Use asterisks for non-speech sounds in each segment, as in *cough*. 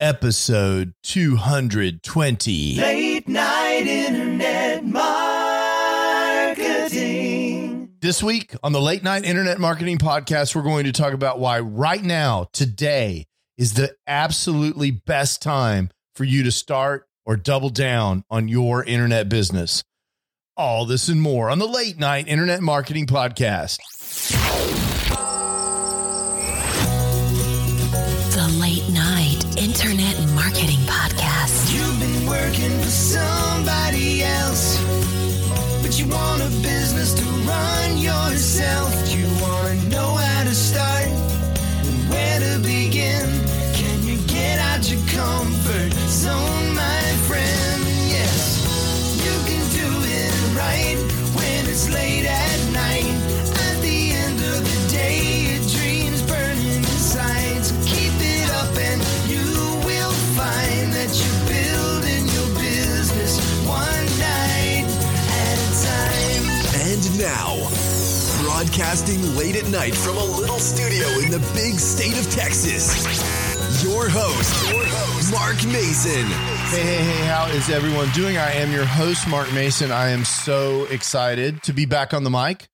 episode 220. Late night internet marketing. This week on the Late Night Internet Marketing Podcast, we're going to talk about why right now, today, is the absolutely best time for you to start or double down on your internet business. All this and more on the Late Night Internet Marketing Podcast. Yourself. Mark Mason. Hey, hey, hey, how is everyone doing? I am your host, Mark Mason. I am so excited to be back on the mic.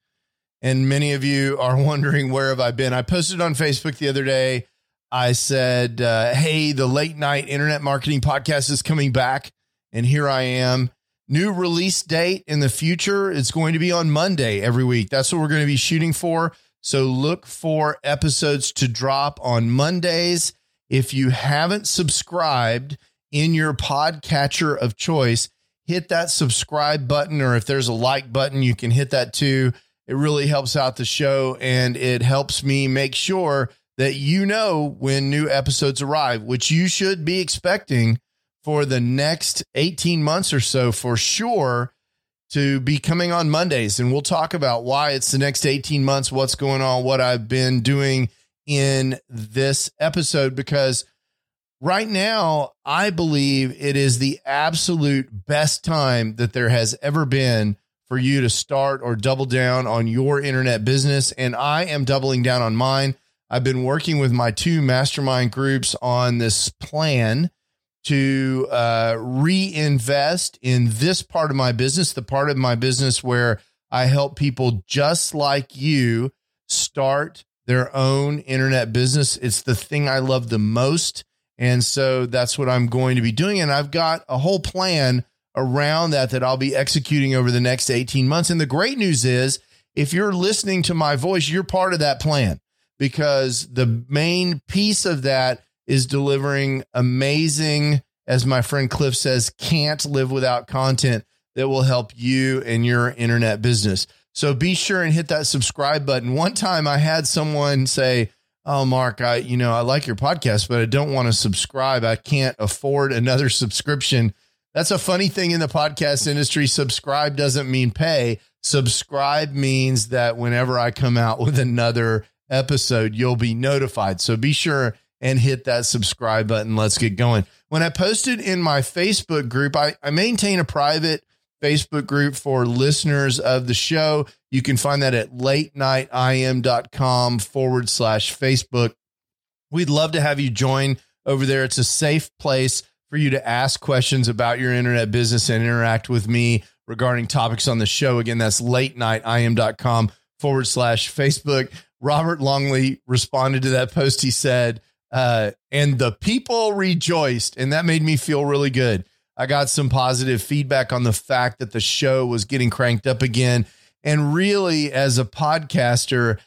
And many of you are *laughs* wondering where have I been? I posted on Facebook the other day. I said, uh, hey, the late night internet marketing podcast is coming back. And here I am. New release date in the future. It's going to be on Monday every week. That's what we're going to be shooting for. So look for episodes to drop on Mondays. If you haven't subscribed in your podcatcher of choice, hit that subscribe button, or if there's a like button, you can hit that too. It really helps out the show and it helps me make sure that you know when new episodes arrive, which you should be expecting for the next 18 months or so for sure to be coming on Mondays. And we'll talk about why it's the next 18 months, what's going on, what I've been doing in this episode, because right now, I believe it is the absolute best time that there has ever been for you to start or double down on your internet business. And I am doubling down on mine. I've been working with my two mastermind groups on this plan to uh, reinvest in this part of my business, the part of my business where I help people just like you start their own internet business. It's the thing I love the most. And so that's what I'm going to be doing. And I've got a whole plan around that that I'll be executing over the next 18 months. And the great news is, if you're listening to my voice, you're part of that plan because the main piece of that is delivering amazing, as my friend Cliff says, can't live without content that will help you and your internet business. So be sure and hit that subscribe button. One time I had someone say, Oh, Mark, I, you know, I like your podcast, but I don't want to subscribe. I can't afford another subscription. That's a funny thing in the podcast industry. Subscribe doesn't mean pay. Subscribe means that whenever I come out with another episode, you'll be notified. So be sure and hit that subscribe button. Let's get going. When I posted in my Facebook group, I, I maintain a private Facebook group for listeners of the show. You can find that at latenightim.com forward slash Facebook. We'd love to have you join over there. It's a safe place for you to ask questions about your internet business and interact with me regarding topics on the show. Again, that's latenightim.com forward slash Facebook. Robert Longley responded to that post. He said, uh, and the people rejoiced. And that made me feel really good. I got some positive feedback on the fact that the show was getting cranked up again. And really, as a podcaster,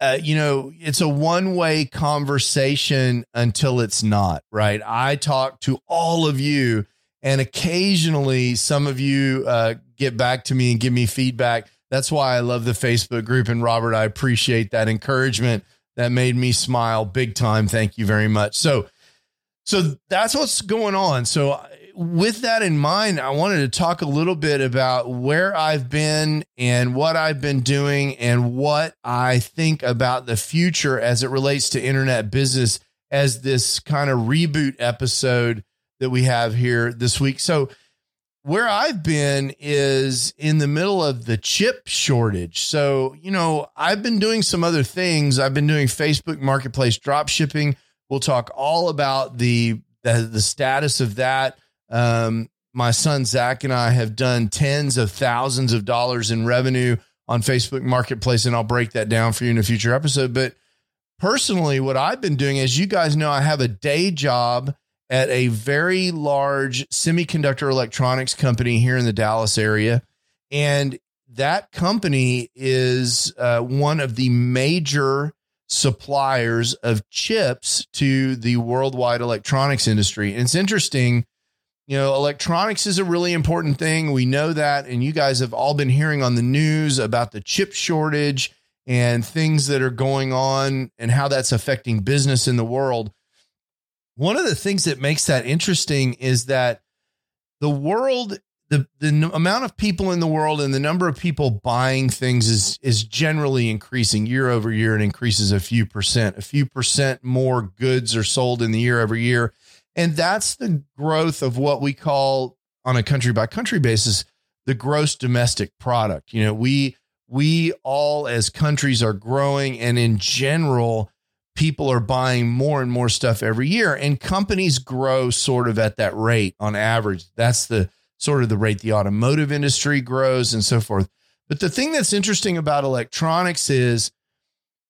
uh, you know, it's a one way conversation until it's not, right? I talk to all of you, and occasionally some of you uh, get back to me and give me feedback. That's why I love the Facebook group. And Robert, I appreciate that encouragement. That made me smile big time. Thank you very much. So, so that's what's going on. So with that in mind, I wanted to talk a little bit about where I've been and what I've been doing and what I think about the future as it relates to internet business as this kind of reboot episode that we have here this week. So, where I've been is in the middle of the chip shortage. So, you know, I've been doing some other things. I've been doing Facebook marketplace drop shipping. We'll talk all about the the, the status of that. Um, my son Zach and I have done tens of thousands of dollars in revenue on Facebook Marketplace, and I'll break that down for you in a future episode. But personally, what I've been doing, as you guys know, I have a day job at a very large semiconductor electronics company here in the Dallas area. And that company is uh, one of the major suppliers of chips to the worldwide electronics industry. And it's interesting, you know, electronics is a really important thing. We know that. And you guys have all been hearing on the news about the chip shortage and things that are going on and how that's affecting business in the world. One of the things that makes that interesting is that the world the the amount of people in the world and the number of people buying things is is generally increasing year over year and increases a few percent a few percent more goods are sold in the year every year and that's the growth of what we call on a country by country basis the gross domestic product you know we we all as countries are growing and in general people are buying more and more stuff every year and companies grow sort of at that rate on average that's the sort of the rate the automotive industry grows and so forth. But the thing that's interesting about electronics is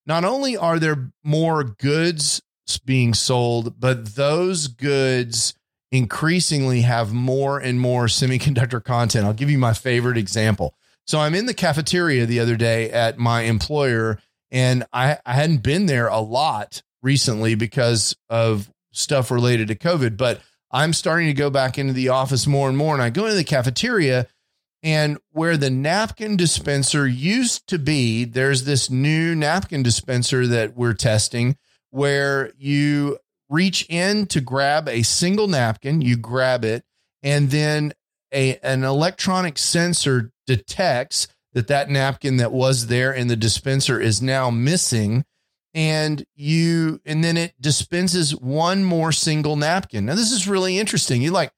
not only are there more goods being sold, but those goods increasingly have more and more semiconductor content. I'll give you my favorite example. So I'm in the cafeteria the other day at my employer, and I, I hadn't been there a lot recently because of stuff related to COVID, but I'm starting to go back into the office more and more. And I go into the cafeteria, and where the napkin dispenser used to be, there's this new napkin dispenser that we're testing where you reach in to grab a single napkin, you grab it, and then a, an electronic sensor detects that that napkin that was there in the dispenser is now missing and you and then it dispenses one more single napkin. Now this is really interesting. You like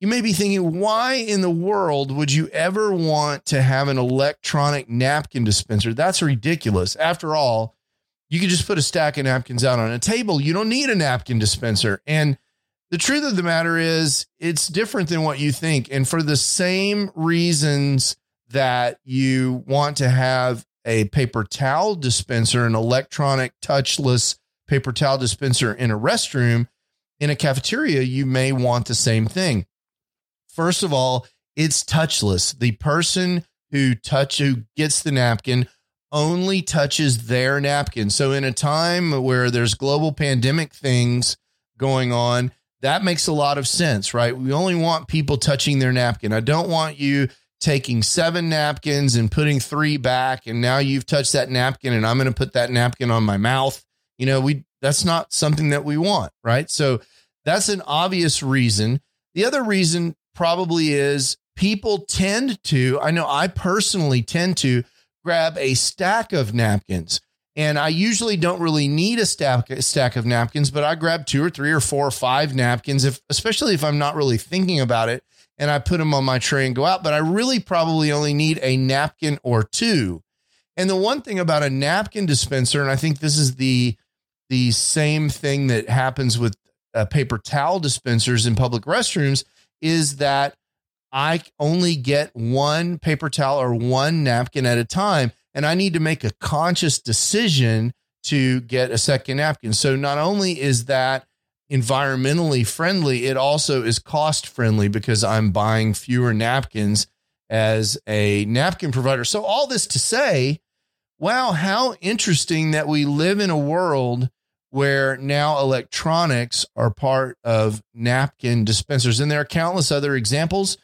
you may be thinking why in the world would you ever want to have an electronic napkin dispenser? That's ridiculous. After all, you could just put a stack of napkins out on a table. You don't need a napkin dispenser. And the truth of the matter is it's different than what you think. And for the same reasons that you want to have a paper towel dispenser, an electronic touchless paper towel dispenser in a restroom, in a cafeteria, you may want the same thing. First of all, it's touchless. The person who touch who gets the napkin only touches their napkin. So in a time where there's global pandemic things going on, that makes a lot of sense, right? We only want people touching their napkin. I don't want you taking seven napkins and putting three back and now you've touched that napkin and I'm going to put that napkin on my mouth. You know, we that's not something that we want, right? So that's an obvious reason. The other reason probably is people tend to, I know I personally tend to grab a stack of napkins. And I usually don't really need a stack, a stack of napkins, but I grab two or three or four or five napkins, if especially if I'm not really thinking about it and I put them on my tray and go out. But I really probably only need a napkin or two. And the one thing about a napkin dispenser, and I think this is the the same thing that happens with uh, paper towel dispensers in public restrooms, is that I only get one paper towel or one napkin at a time, and I need to make a conscious decision to get a second napkin. So not only is that environmentally friendly, it also is cost friendly because I'm buying fewer napkins as a napkin provider. So, all this to say, wow, how interesting that we live in a world where now electronics are part of napkin dispensers. And there are countless other examples.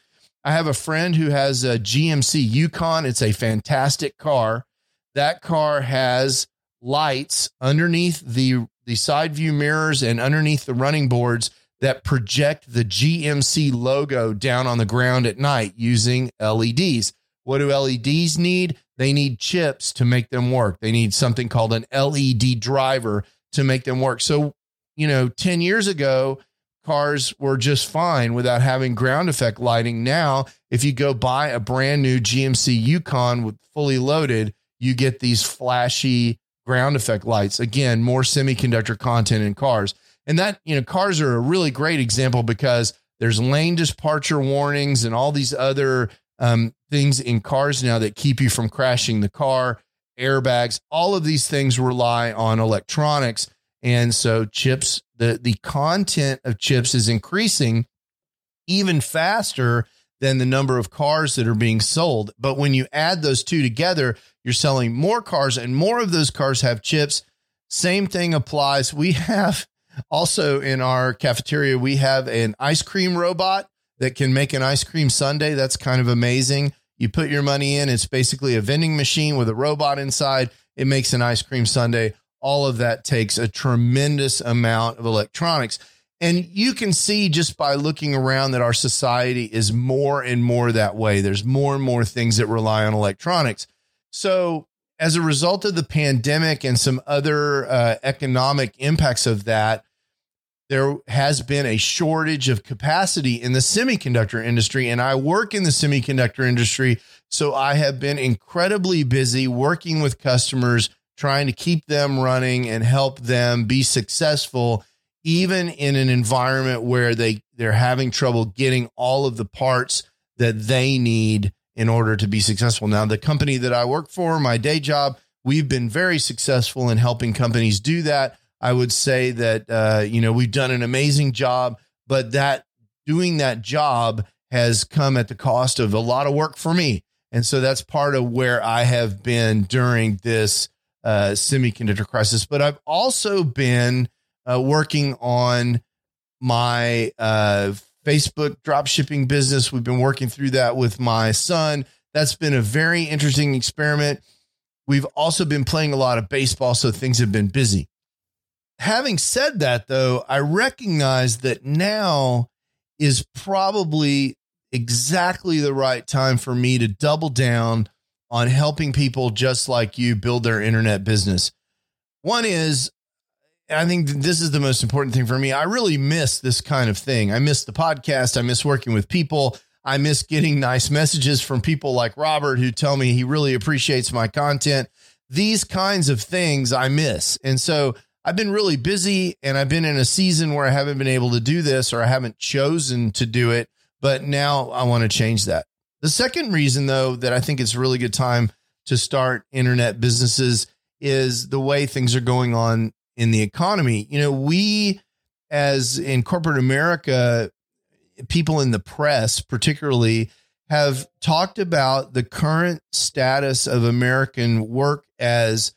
I have a friend who has a GMC Yukon. It's a fantastic car. That car has lights underneath the the side view mirrors and underneath the running boards that project the GMC logo down on the ground at night using LEDs. What do LEDs need? They need chips to make them work. They need something called an LED driver to make them work. So, you know, 10 years ago, cars were just fine without having ground effect lighting. Now, if you go buy a brand new GMC Yukon with fully loaded, you get these flashy ground effect lights. Again, more semiconductor content in cars. And that, you know, cars are a really great example because there's lane departure warnings and all these other um, things in cars now that keep you from crashing the car, airbags, all of these things rely on electronics. And so chips, the, the content of chips is increasing even faster than the number of cars that are being sold. But when you add those two together, you're selling more cars and more of those cars have chips. Same thing applies. We have *laughs* also in our cafeteria, we have an ice cream robot that can make an ice cream sundae. That's kind of amazing. You put your money in, it's basically a vending machine with a robot inside. It makes an ice cream sundae. All of that takes a tremendous amount of electronics. And you can see just by looking around that our society is more and more that way. There's more and more things that rely on electronics. So, as a result of the pandemic and some other uh, economic impacts of that, there has been a shortage of capacity in the semiconductor industry. And I work in the semiconductor industry. So I have been incredibly busy working with customers, trying to keep them running and help them be successful even in an environment where they they're having trouble getting all of the parts that they need in order to be successful. Now, the company that I work for, my day job, we've been very successful in helping companies do that. I would say that uh, you know we've done an amazing job, but that doing that job has come at the cost of a lot of work for me, and so that's part of where I have been during this uh, semiconductor crisis. But I've also been uh, working on my uh, Facebook drop shipping business. We've been working through that with my son. That's been a very interesting experiment. We've also been playing a lot of baseball, so things have been busy. Having said that, though, I recognize that now is probably exactly the right time for me to double down on helping people just like you build their internet business. One is I think this is the most important thing for me. I really miss this kind of thing. I miss the podcast. I miss working with people. I miss getting nice messages from people like Robert who tell me he really appreciates my content. These kinds of things I miss. And so I've been really busy and I've been in a season where I haven't been able to do this or I haven't chosen to do it. But now I want to change that. The second reason, though, that I think it's a really good time to start internet businesses is the way things are going on in the economy. You know, we as in corporate America, people in the press, particularly, have talked about the current status of American work as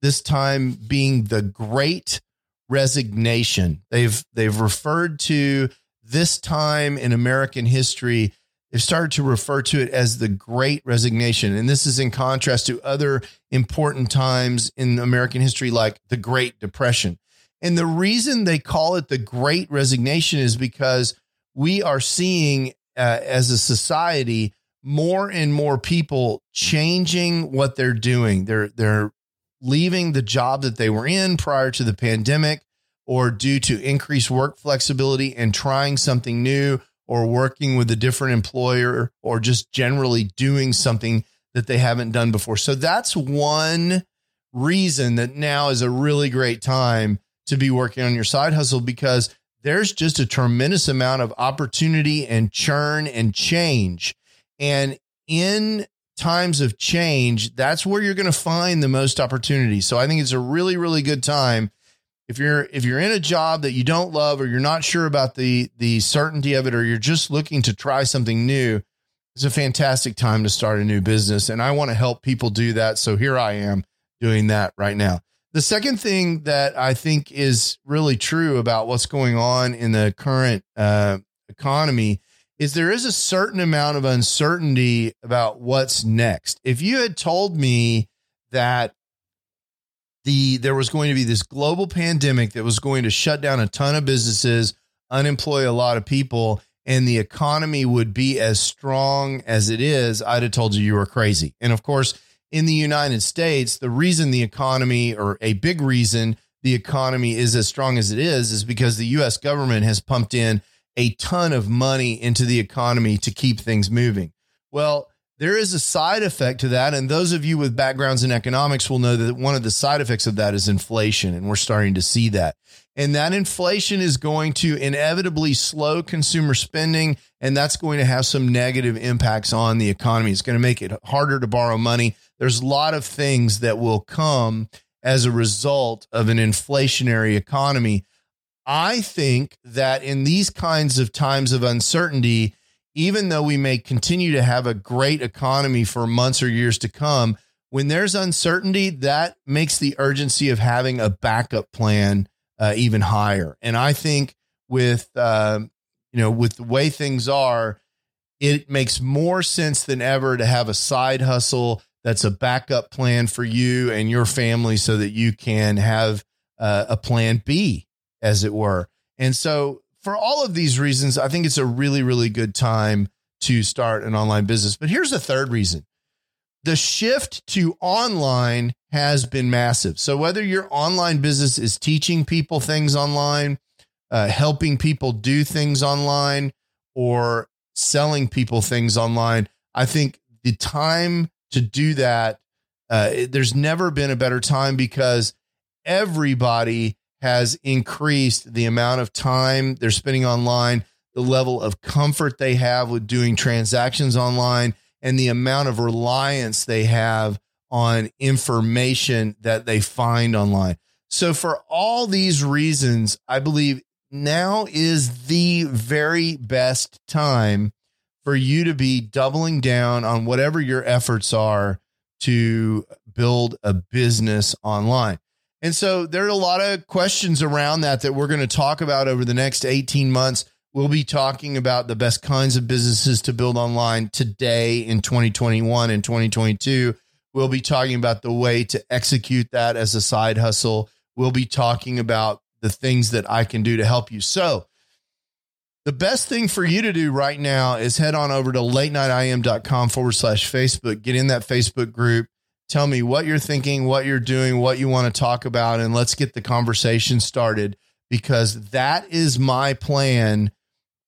this time being the great resignation. They've they've referred to this time in American history they've started to refer to it as the great resignation. And this is in contrast to other important times in American history, like the Great Depression. And the reason they call it the great resignation is because we are seeing uh, as a society more and more people changing what they're doing. They're, they're leaving the job that they were in prior to the pandemic or due to increased work flexibility and trying something new or working with a different employer or just generally doing something that they haven't done before. So that's one reason that now is a really great time to be working on your side hustle because there's just a tremendous amount of opportunity and churn and change. And in times of change, that's where you're going to find the most opportunity. So I think it's a really, really good time if you're if you're in a job that you don't love or you're not sure about the the certainty of it or you're just looking to try something new it's a fantastic time to start a new business. And i want to help people do that. So here i am doing that right now. The second thing that i think is really true about what's going on in the current uh, economy is there is a certain amount of uncertainty about what's next. If you had told me that the there was going to be this global pandemic that was going to shut down a ton of businesses, unemploy a lot of people, and the economy would be as strong as it is, I'd have told you you were crazy. And of course, in the United States, the reason the economy, or a big reason the economy is as strong as it is, is because the US government has pumped in a ton of money into the economy to keep things moving. Well, there is a side effect to that. And those of you with backgrounds in economics will know that one of the side effects of that is inflation. And we're starting to see that. And that inflation is going to inevitably slow consumer spending, and that's going to have some negative impacts on the economy. It's going to make it harder to borrow money. There's a lot of things that will come as a result of an inflationary economy. I think that in these kinds of times of uncertainty, even though we may continue to have a great economy for months or years to come, when there's uncertainty, that makes the urgency of having a backup plan uh, even higher. And I think with uh, you know with the way things are, it makes more sense than ever to have a side hustle that's a backup plan for you and your family, so that you can have uh, a plan B, as it were. And so, for all of these reasons, I think it's a really really good time to start an online business. But here's the third reason the shift to online has been massive. So whether your online business is teaching people things online, uh, helping people do things online, or selling people things online, I think the time to do that, uh, there's never been a better time because everybody has increased the amount of time they're spending online, the level of comfort they have with doing transactions online and the amount of reliance they have on information that they find online. So, for all these reasons, I believe now is the very best time for you to be doubling down on whatever your efforts are to build a business online. And so there are a lot of questions around that that we're going to talk about over the next 18 months. We'll be talking about the best kinds of businesses to build online today in 2021 and 2022. We'll be talking about the way to execute that as a side hustle. We'll be talking about the things that I can do to help you. So, the best thing for you to do right now is head on over to late nightim.com forward slash Facebook. Get in that Facebook group. Tell me what you're thinking, what you're doing, what you want to talk about, and let's get the conversation started because that is my plan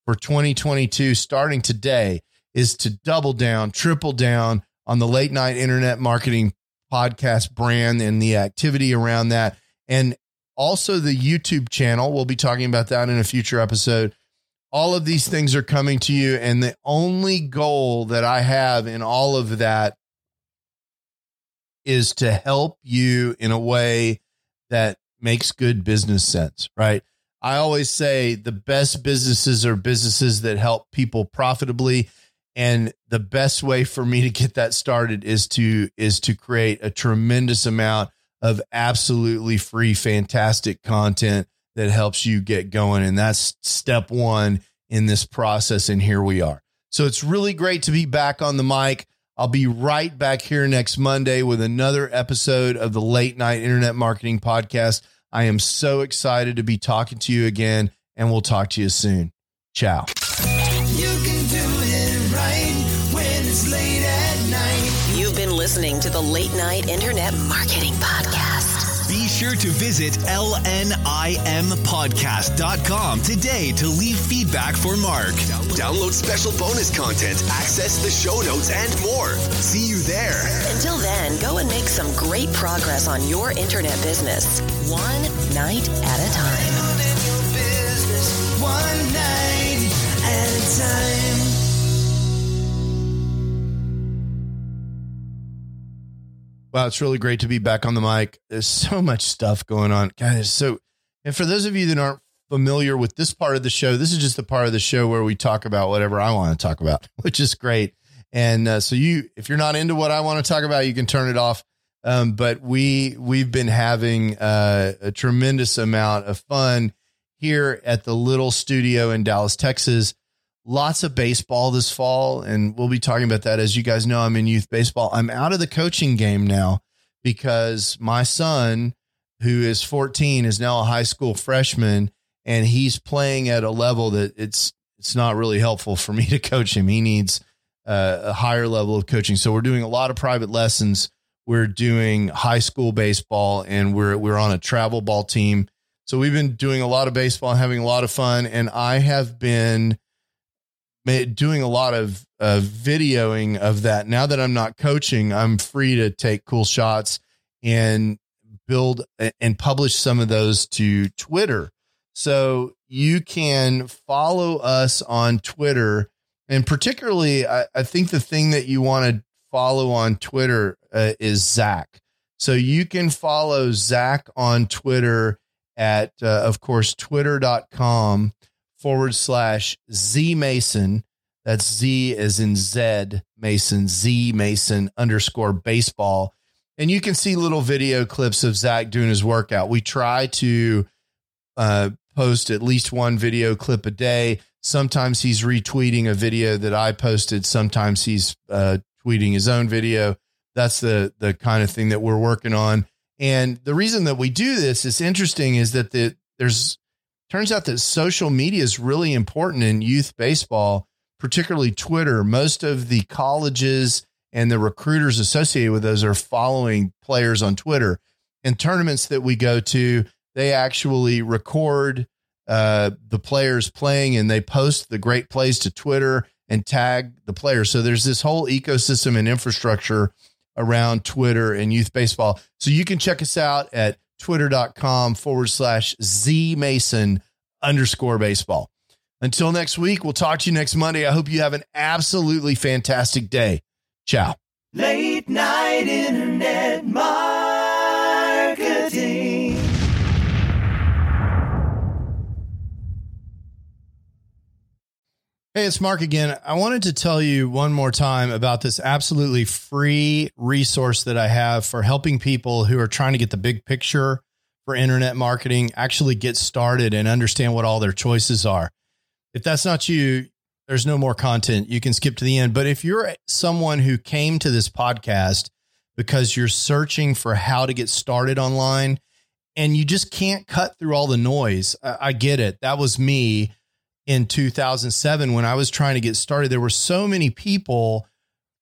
for 2022 starting today is to double down, triple down on the late night internet marketing podcast brand and the activity around that. And also the YouTube channel. We'll be talking about that in a future episode. All of these things are coming to you. And the only goal that I have in all of that is to help you in a way that makes good business sense, right? I always say the best businesses are businesses that help people profitably and the best way for me to get that started is to is to create a tremendous amount of absolutely free fantastic content that helps you get going and that's step 1 in this process and here we are. So it's really great to be back on the mic. I'll be right back here next Monday with another episode of the Late Night Internet Marketing Podcast. I am so excited to be talking to you again, and we'll talk to you soon. Ciao. You can do it right when it's late at night. You've been listening to the Late Night Internet Marketing Podcast. Be sure to visit lnimpodcast.com today to leave feedback for Mark. Download special bonus content, access the show notes, and more. See you there. Until then, go and make some great progress on your internet business, one night at a time. Business one night at a time. Wow, it's really great to be back on the mic. There's *laughs* so much stuff going on. Guys, so and for those of you that aren't familiar with this part of the show, this is just the part of the show where we talk about whatever I want to talk about, *laughs* which is great. And uh, so you if you're not into what I want to talk about, you can turn it off. Um, but we we've been having uh, a tremendous amount of fun here at the little studio in Dallas, Texas. Lots of baseball this fall, and we'll be talking about that. As you guys know, I'm in youth baseball. I'm out of the coaching game now because my son, who is 14, is now a high school freshman, and he's playing at a level that it's it's not really helpful for *laughs* me to coach him. He needs uh, a higher level of coaching. So we're doing a lot of private lessons. We're doing high school baseball, and we're we're on a travel ball team. So we've been doing a lot of baseball and having a lot of fun. And I have been doing a lot of uh, videoing of that. Now that I'm not coaching, I'm free to take cool shots and build and publish some of those to Twitter. So you can follow us on Twitter. And particularly, I, I think the thing that you want to follow on Twitter uh, is Zach. So you can follow Zach on Twitter at, uh, of course, twitter.com forward slash Z Mason. That's Z as in Z Mason, Z Mason underscore baseball. And you can see little video clips of Zach doing his workout. We try to uh, post at least one video clip a day. Sometimes he's retweeting a video that I posted. Sometimes he's uh, tweeting his own video. That's the the kind of thing that we're working on. And the reason that we do this is interesting is that the there's turns out that social media is really important in youth baseball, particularly Twitter. Most of the colleges and the recruiters associated with those are following players on Twitter. And tournaments that we go to, they actually record uh, the players playing and they post the great plays to Twitter and tag the players. So there's this whole ecosystem and infrastructure around Twitter and youth baseball. So you can check us out at twitter.com forward slash Z Mason underscore baseball. Until next week, we'll talk to you next Monday. I hope you have an absolutely fantastic day. Ciao. Late night internet. Hey, it's Mark again. I wanted to tell you one more time about this absolutely free resource that I have for helping people who are trying to get the big picture for internet marketing actually get started and understand what all their choices are. If that's not you, there's no more content. You can skip to the end. But if you're someone who came to this podcast because you're searching for how to get started online and you just can't cut through all the noise, I, I get it. That was me in 2007 when I was trying to get started. There were so many people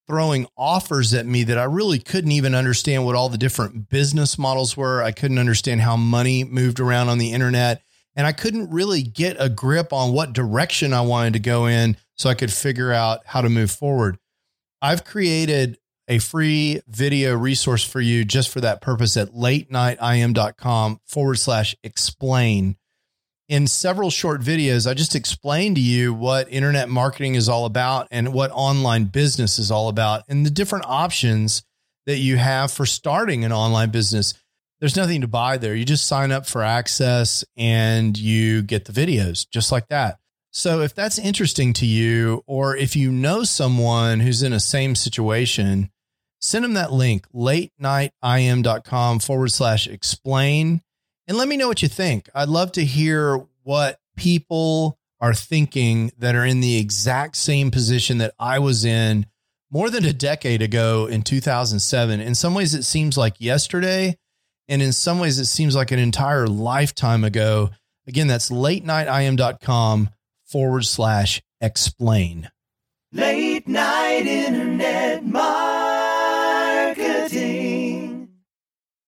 throwing offers at me that I really couldn't even understand what all the different business models were. I couldn't understand how money moved around on the internet. And I couldn't really get a grip on what direction I wanted to go in so I could figure out how to move forward. I've created a free video resource for you just for that purpose at latenightim.com forward slash explain in several short videos, I just explained to you what internet marketing is all about and what online business is all about and the different options that you have for starting an online business. There's nothing to buy there. You just sign up for access and you get the videos just like that. So if that's interesting to you, or if you know someone who's in a same situation, send them that link, latenightim.com forward slash explain and let me know what you think. I'd love to hear what people are thinking that are in the exact same position that I was in more than a decade ago in 2007. In some ways, it seems like yesterday. And in some ways, it seems like an entire lifetime ago. Again, that's late latenightim.com forward slash explain. Late night internet marketing.